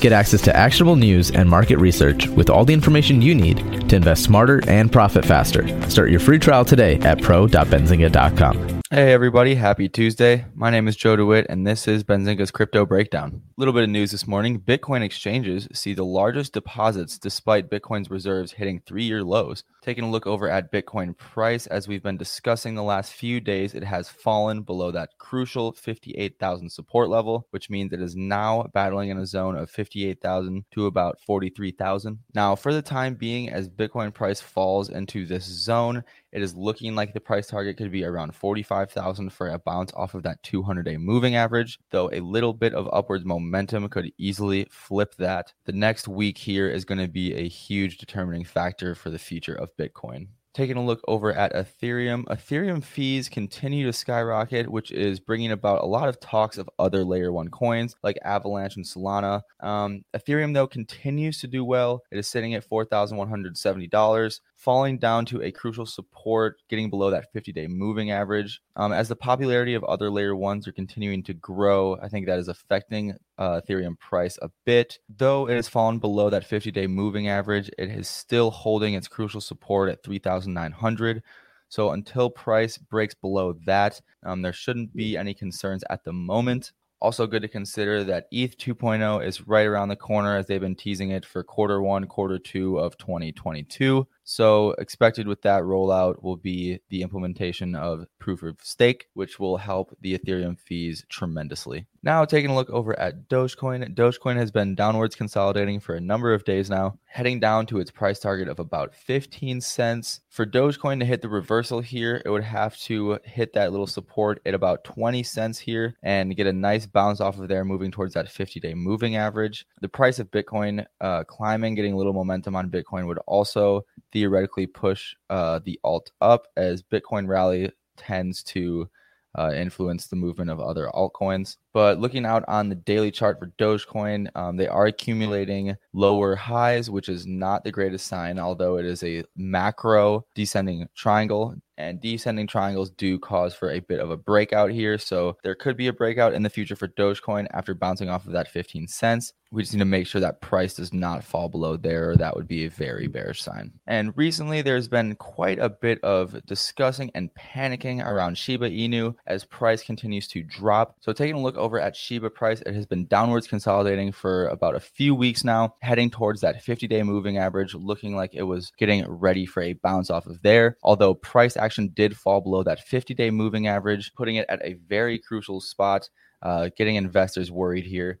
Get access to actionable news and market research with all the information you need to invest smarter and profit faster. Start your free trial today at pro.benzinga.com. Hey everybody, happy Tuesday. My name is Joe DeWitt and this is Benzinga's Crypto Breakdown. A little bit of news this morning. Bitcoin exchanges see the largest deposits despite Bitcoin's reserves hitting three-year lows. Taking a look over at Bitcoin price, as we've been discussing the last few days, it has fallen below that crucial 58,000 support level, which means it is now battling in a zone of 58,000 to about 43,000. Now, for the time being, as Bitcoin price falls into this zone, it is looking like the price target could be around 45,000 for a bounce off of that 200 day moving average, though a little bit of upwards momentum could easily flip that. The next week here is going to be a huge determining factor for the future of Bitcoin taking a look over at Ethereum, Ethereum fees continue to skyrocket, which is bringing about a lot of talks of other layer one coins like Avalanche and Solana. Um, Ethereum, though, continues to do well. It is sitting at $4,170 falling down to a crucial support, getting below that 50 day moving average. Um, as the popularity of other layer ones are continuing to grow, I think that is affecting uh, Ethereum price a bit. Though it has fallen below that 50 day moving average, it is still holding its crucial support at 3,900. So until price breaks below that, um, there shouldn't be any concerns at the moment. Also, good to consider that ETH 2.0 is right around the corner as they've been teasing it for quarter one, quarter two of 2022. So, expected with that rollout will be the implementation of proof of stake, which will help the Ethereum fees tremendously. Now, taking a look over at Dogecoin, Dogecoin has been downwards consolidating for a number of days now, heading down to its price target of about 15 cents. For Dogecoin to hit the reversal here, it would have to hit that little support at about 20 cents here and get a nice bounce off of there, moving towards that 50 day moving average. The price of Bitcoin uh, climbing, getting a little momentum on Bitcoin would also theoretically push uh, the alt up as Bitcoin rally tends to uh, influence the movement of other altcoins. But looking out on the daily chart for Dogecoin, um, they are accumulating lower highs, which is not the greatest sign, although it is a macro descending triangle. And descending triangles do cause for a bit of a breakout here. So there could be a breakout in the future for Dogecoin after bouncing off of that 15 cents. We just need to make sure that price does not fall below there. That would be a very bearish sign. And recently, there's been quite a bit of discussing and panicking around Shiba Inu as price continues to drop. So taking a look over at Shiba price, it has been downwards consolidating for about a few weeks now, heading towards that 50 day moving average, looking like it was getting ready for a bounce off of there. Although price action did fall below that 50 day moving average, putting it at a very crucial spot, uh, getting investors worried here.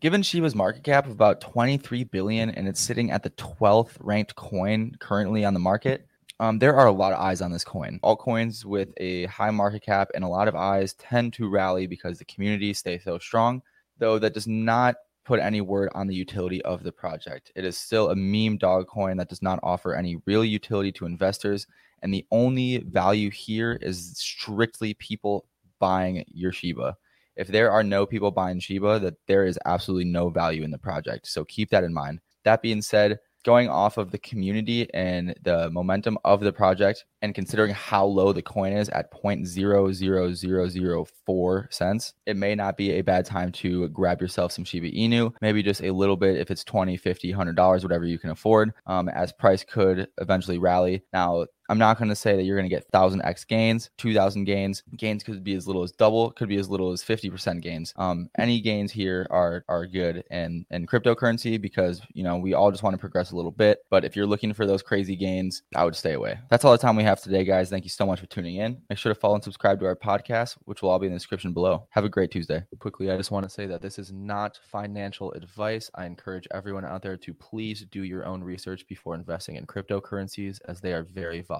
Given Shiba's market cap of about 23 billion and it's sitting at the 12th ranked coin currently on the market, um, there are a lot of eyes on this coin. Altcoins with a high market cap and a lot of eyes tend to rally because the community stays so strong, though that does not put any word on the utility of the project. It is still a meme dog coin that does not offer any real utility to investors. And the only value here is strictly people buying your Shiba if there are no people buying Shiba, that there is absolutely no value in the project. So keep that in mind. That being said, going off of the community and the momentum of the project and considering how low the coin is at 0.00004 cents it may not be a bad time to grab yourself some shiba inu maybe just a little bit if it's 20 50 100 dollars whatever you can afford um, as price could eventually rally now I'm not going to say that you're going to get 1000x gains, 2000 gains. Gains could be as little as double, could be as little as 50% gains. Um, any gains here are are good in in cryptocurrency because you know we all just want to progress a little bit. But if you're looking for those crazy gains, I would stay away. That's all the time we have today, guys. Thank you so much for tuning in. Make sure to follow and subscribe to our podcast, which will all be in the description below. Have a great Tuesday. Quickly, I just want to say that this is not financial advice. I encourage everyone out there to please do your own research before investing in cryptocurrencies as they are very volatile